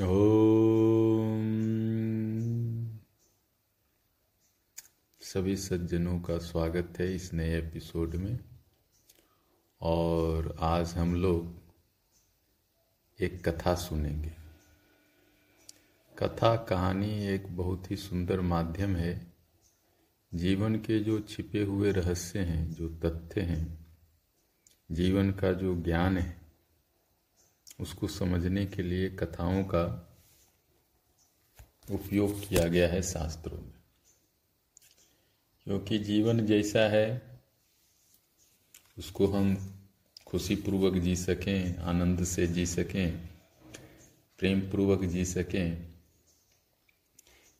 ओम। सभी सज्जनों का स्वागत है इस नए एपिसोड में। और आज हम लोग एक कथा सुनेंगे। कथा कहानी एक बहुत ही सुंदर माध्यम है। जीवन के जो छिपे हुए रहस्य हैं, जो तथ्य हैं, जीवन का जो ज्ञान है उसको समझने के लिए कथाओं का उपयोग किया गया है शास्त्रों में। क्योंकि जीवन जैसा है, उसको हम खुशी पूर्वक जी सकें, आनंद से जी सकें प्रेम पूर्वक जी सकें,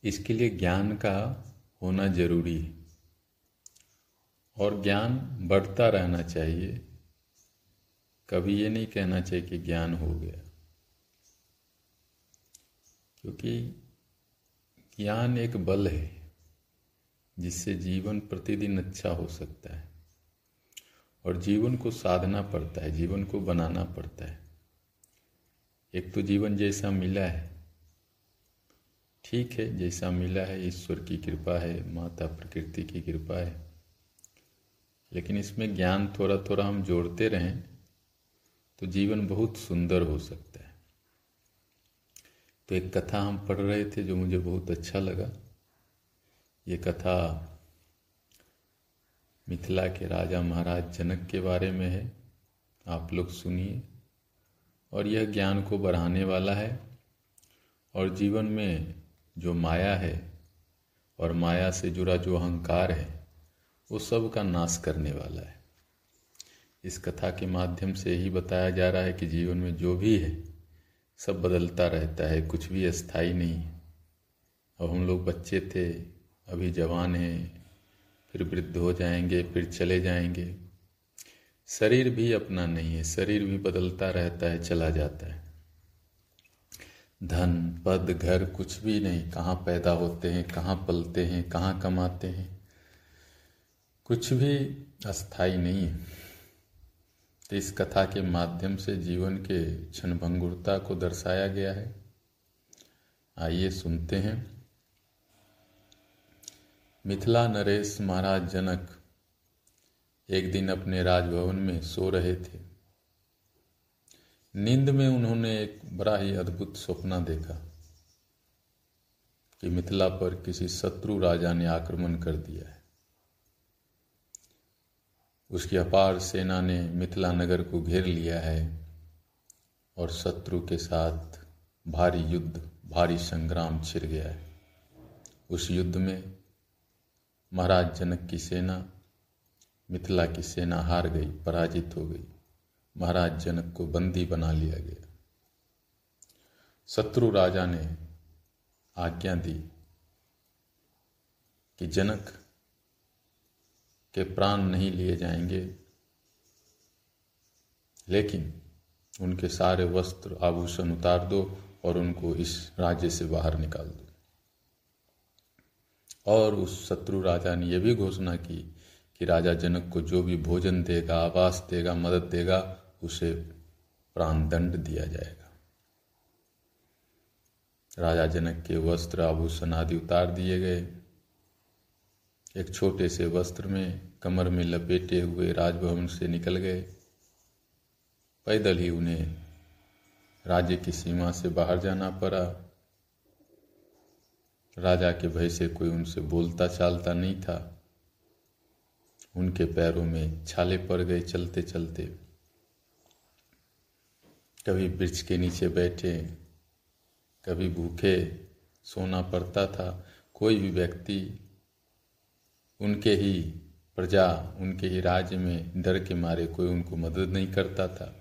इसके लिए ज्ञान का होना ज़रूरी है। और ज्ञान बढ़ता रहना चाहिए। कभी ये नहीं कहना चाहिए कि ज्ञान हो गया। क्योंकि ज्ञान एक बल है, जिससे जीवन प्रतिदिन अच्छा हो सकता है। और जीवन को साधना पड़ता है, जीवन को बनाना पड़ता है। एक तो जीवन जैसा मिला है, ठीक है, जैसा मिला है, ईश्वर की कृपा है, माता प्रकृति की कृपा है। लेकिन इसमें ज्ञान थोड़ा थोड़ा हम जोड़ते रहें तो जीवन बहुत सुंदर हो सकता है। तो एक कथा हम पढ़ रहे थे जो मुझे बहुत अच्छा लगा। ये कथा मिथिला के राजा महाराज जनक के बारे में है। आप लोग सुनिए। और यह ज्ञान को बढ़ाने वाला है। और जीवन में जो माया है और माया से जुड़ा जो अहंकार है, वो सब का नाश करने वाला है। इस कथा के माध्यम से ही बताया जा रहा है कि जीवन में जो भी है, सब बदलता रहता है, कुछ भी अस्थाई नहीं है। अब हम लोग बच्चे थे, अभी जवान हैं, फिर वृद्ध हो जाएँगे, फिर चले जाएँगे। शरीर भी अपना नहीं है, शरीर भी बदलता रहता है, चला जाता है। धन, पद, घर, कुछ भी नहीं, कहाँ पैदा होते हैं, कहाँ पलते हैं, कहाँ कमाते हैं, कुछ भी अस्थाई नहीं है। तो इस कथा के माध्यम से जीवन के क्षणभंगुरता को दर्शाया गया है। आइए सुनते हैं। मिथिला नरेश महाराज जनक एक दिन अपने राजभवन में सो रहे थे। नींद में उन्होंने एक बड़ा ही अद्भुत सपना देखा कि मिथिला पर किसी शत्रु राजा ने आक्रमण कर दिया है। उसकी अपार सेना ने मिथिला नगर को घेर लिया है और शत्रु के साथ भारी युद्ध, भारी संग्राम छिड़ गया है। उस युद्ध में महाराज जनक की सेना, मिथिला की सेना हार गई, पराजित हो गई। महाराज जनक को बंदी बना लिया गया। शत्रु राजा ने आज्ञा दी कि जनक के प्राण नहीं लिए जाएँगे। लेकिन उनके सारे वस्त्र आभूषण उतार दो और उनको इस राज्य से बाहर निकाल दो। और उस शत्रु राजा ने यह भी घोषणा की कि राजा जनक को जो भी भोजन देगा, आवास देगा, मदद देगा, उसे प्राण दंड दिया जाएगा। राजा जनक के वस्त्र, आभूषण आदि उतार दिए गए। एक छोटे से वस्त्र में कमर में लपेटे हुए राजभवन से निकल गए। पैदल ही उन्हें राज्य की सीमा से बाहर जाना पड़ा। राजा के भय से कोई उनसे बोलता चालता नहीं था। उनके पैरों में छाले पड़ गए चलते चलते कभी वृक्ष के नीचे बैठे, कभी भूखे, सोना पड़ता था। कोई भी व्यक्ति उनके ही प्रजा, उनके ही राज्य में डर के मारे कोई उनको मदद नहीं करता था।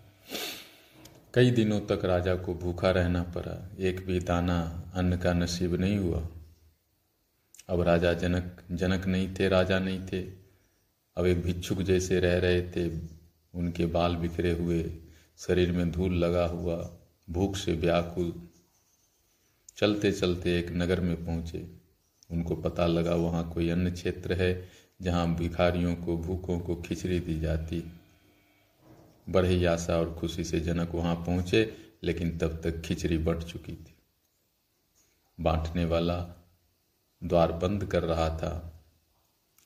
कई दिनों तक राजा को भूखा रहना पड़ा। एक भी दाना अन्न का नसीब नहीं हुआ। अब राजा जनक जनक नहीं थे, राजा नहीं थे। अब एक भिक्षुक जैसे रह रहे थे। उनके बाल बिखरे हुए, शरीर में धूल लगा हुआ, भूख से व्याकुल। चलते चलते एक नगर में पहुँचे। उनको पता लगा वहाँ कोई अन्य क्षेत्र है जहाँ भिखारियों को भूखों को खिचड़ी दी जाती। बड़े आशा और खुशी से जनक वहाँ पहुँचे, लेकिन तब तक खिचड़ी बट चुकी थी। बांटने वाला द्वार बंद कर रहा था।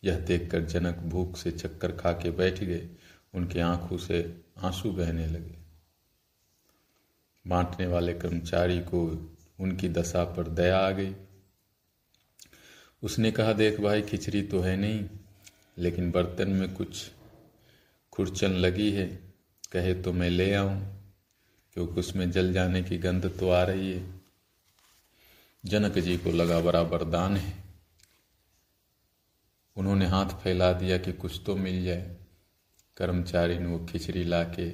यह देखकर जनक भूख से चक्कर खा के बैठ गए। उनकी आँखों से आँसू बहने लगे। बांटने वाले कर्मचारी को उनकी दशा पर दया आ गई। उसने कहा, देख भाई, खिचड़ी तो है नहीं, लेकिन बर्तन में कुछ खुरचन लगी है। कहे तो मैं ले आऊँ, क्योंकि उसमें जल जाने की गंध तो आ रही है। जनक जी को लगा बराबर दान है। उन्होंने हाथ फैला दिया कि कुछ तो मिल जाए। कर्मचारी ने वो खिचड़ी ला के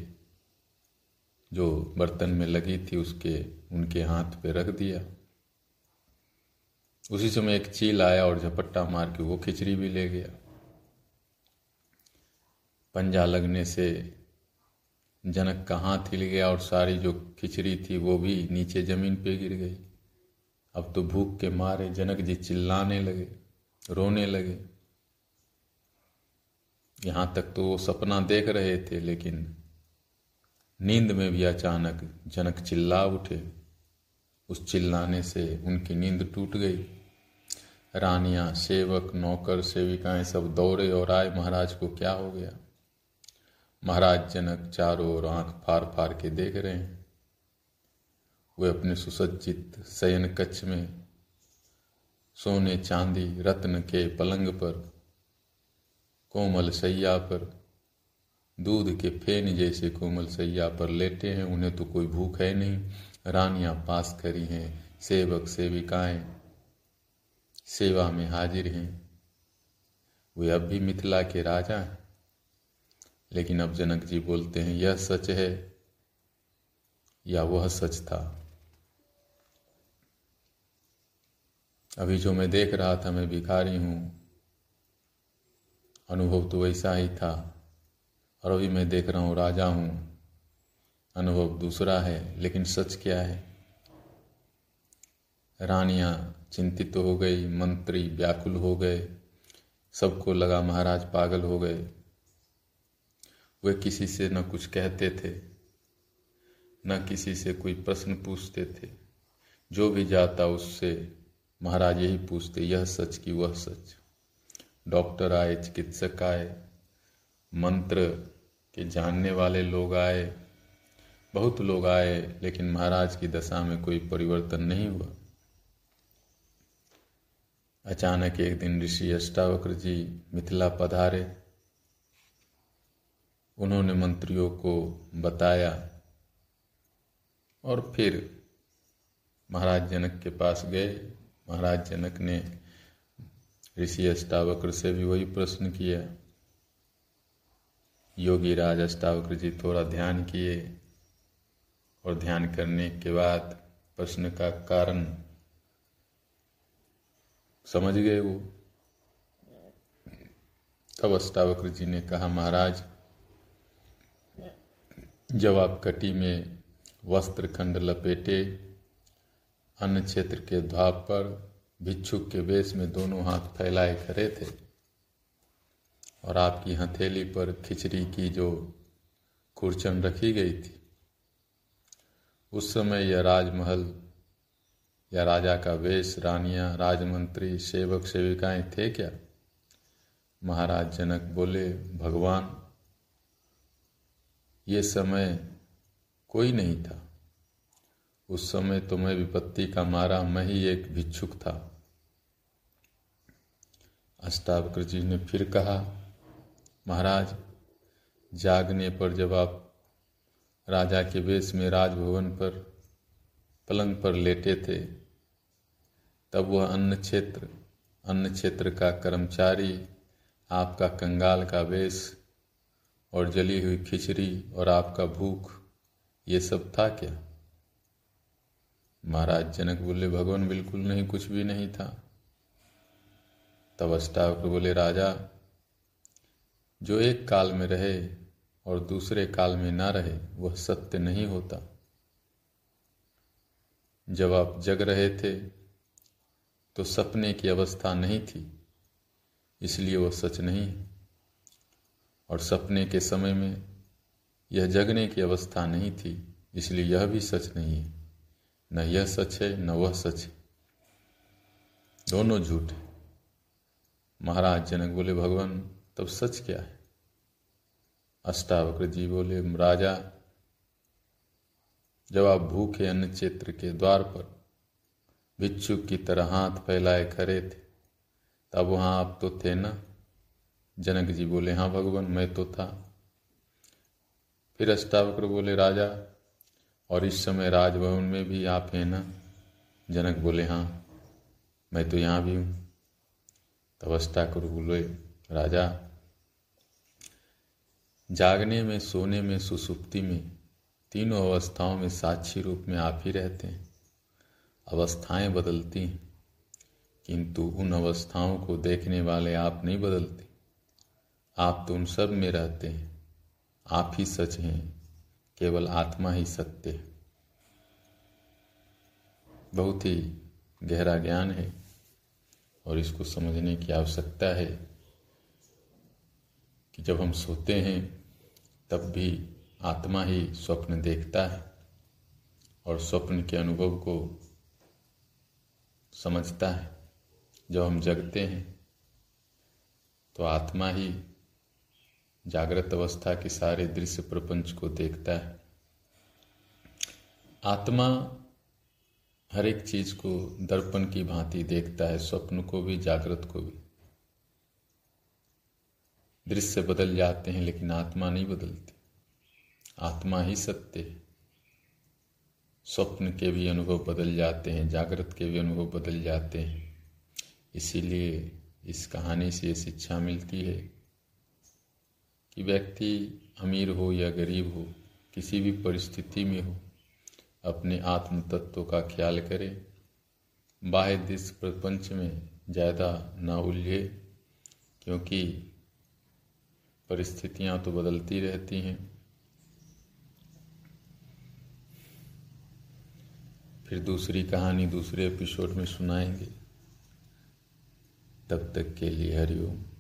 जो बर्तन में लगी थी, उसके, उनके हाथ पे रख दिया। उसी समय एक चील आया और झपट्टा मार के वो खिचड़ी भी ले गया। पंजा लगने से जनक का हाथ हिल गया और सारी जो खिचड़ी थी वो भी नीचे ज़मीन पे गिर गई। अब तो भूख के मारे जनक जी चिल्लाने लगे, रोने लगे। यहाँ तक तो वो सपना देख रहे थे, लेकिन नींद में भी अचानक जनक चिल्ला उठे। उस चिल्लाने से उनकी नींद टूट गई। रानियाँ, सेवक, नौकर, सेविकाएँ सब दौड़े और आए। महाराज को क्या हो गया? महाराज जनक चारों ओर आँख फार फार के देख रहे हैं। वे अपने सुसज्जित शयन कक्ष में सोने चांदी, रत्न के पलंग पर, कोमल सैया पर, दूध के फेन जैसे कोमल सैया पर लेटे हैं। उन्हें तो कोई भूख है नहीं। रानियाँ पास करी हैं, सेवक सेविकाएँ, सेवा में हाजिर हैं। वे अब भी मिथिला के राजा हैं। लेकिन अब जनक जी बोलते हैं, यह सच है या वह सच था? अभी जो मैं देख रहा था, मैं भिखारी हूँ। अनुभव तो वैसा ही था। और अभी मैं देख रहा हूँ, राजा हूँ। अनुभव दूसरा है, लेकिन सच क्या है? रानियाँ चिंतित हो गई, मंत्री व्याकुल हो गए, सबको लगा महाराज पागल हो गए। वे किसी से न कुछ कहते थे, न किसी से कोई प्रश्न पूछते थे। जो भी जाता उससे महाराज यही पूछते, यह सच कि वह सच? डॉक्टर आए, चिकित्सक आए, मंत्र के जानने वाले लोग आए बहुत लोग आए, लेकिन महाराज की दशा में कोई परिवर्तन नहीं हुआ। अचानक एक दिन ऋषि अष्टावक्र जी मिथिला पधारे। उन्होंने मंत्रियों को बताया और फिर महाराज जनक के पास गए। महाराज जनक ने ऋषि अष्टावक्र से भी वही प्रश्न किया। योगी राज अष्टावक्र जी थोड़ा ध्यान किए। और ध्यान करने के बाद प्रश्न का कारण। समझ गए वो? तब अष्टावक्र जी ने कहा, महाराज, जब आप कटी में वस्त्र खंड लपेटे, अन्य क्षेत्र के द्वाप पर भिक्षुक के वेश में दोनों हाथ फैलाए खड़े थे और आपकी हथेली पर खिचड़ी की जो कुर्चन रखी गई थी उस समय यह राजमहल या राजा का वेश, रानियाँ, राजमंत्री, सेवक, सेविकाएँ थे क्या? महाराज जनक बोले, भगवान, ये समय कोई नहीं था। उस समय तो मैं विपत्ति का मारा, मैं ही एक भिक्षुक था। अष्टावक्र जी ने फिर कहा, महाराज, जागने पर जब आप राजा के वेश में राजभवन पर पलंग पर लेटे थे। तब वह अन्न क्षेत्र अन्न क्षेत्र का कर्मचारी, आपका कंगाल का वेश और जली हुई खिचड़ी और आपका भूख, ये सब था क्या? महाराज जनक बोले, भगवान, बिल्कुल नहीं, कुछ भी नहीं था। तब अष्टावक्र बोले, राजा, जो एक काल में रहे और दूसरे काल में ना रहे, वह सत्य नहीं होता। जब आप जग रहे थे तो सपने की अवस्था नहीं थी, इसलिए वह सच नहीं है। और सपने के समय में यह जगने की अवस्था नहीं थी, इसलिए यह भी सच नहीं है। न यह सच है, न वह सच है। दोनों झूठ महाराज जनक बोले, भगवान, तब सच क्या है? अष्टावक्र जी बोले राजा। जब आप भूखे अन्न क्षेत्र के द्वार पर भिक्षुक की तरह हाथ फैलाए खड़े थे, तब वहाँ आप तो थे ना? जनक जी बोले हाँ भगवान, मैं तो था। फिर अष्टावक्र बोले, राजा, और इस समय राजभवन में भी आप हैं ना? जनक बोले हाँ मैं तो यहाँ भी हूँ। तब अष्टावक्र बोले, राजा जागने में, सोने में, सुसुप्ति में, तीनों अवस्थाओं में साक्षी रूप में आप ही रहते हैं। अवस्थाएँ बदलती हैं, किंतु उन अवस्थाओं को देखने वाले आप नहीं बदलते। आप तो उन सब में रहते हैं, आप ही सच हैं, केवल आत्मा ही सत्य है। बहुत ही गहरा ज्ञान है, और इसको समझने की आवश्यकता है कि जब हम सोते हैं तब भी आत्मा ही स्वप्न देखता है और स्वप्न के अनुभव को समझता है। जब हम जगते हैं तो आत्मा ही जागृत अवस्था के सारे दृश्य प्रपंच को देखता है। आत्मा हर एक चीज़ को दर्पण की भांति देखता है, स्वप्न को भी, जागृत को भी। दृश्य बदल जाते हैं, लेकिन आत्मा नहीं बदलती। आत्मा ही सत्य है। स्वप्न के भी अनुभव बदल जाते हैं, जागृत के भी अनुभव बदल जाते हैं। इसीलिए इस कहानी से ये शिक्षा मिलती है कि व्यक्ति अमीर हो या गरीब हो, किसी भी परिस्थिति में हो, अपने आत्म तत्व का ख्याल करे। बाह्य दृश्य प्रपंच में ज़्यादा ना उलझे, क्योंकि परिस्थितियाँ तो बदलती रहती हैं। फिर दूसरी कहानी दूसरे एपिसोड में सुनाएँगे। तब तक के लिए हरिओम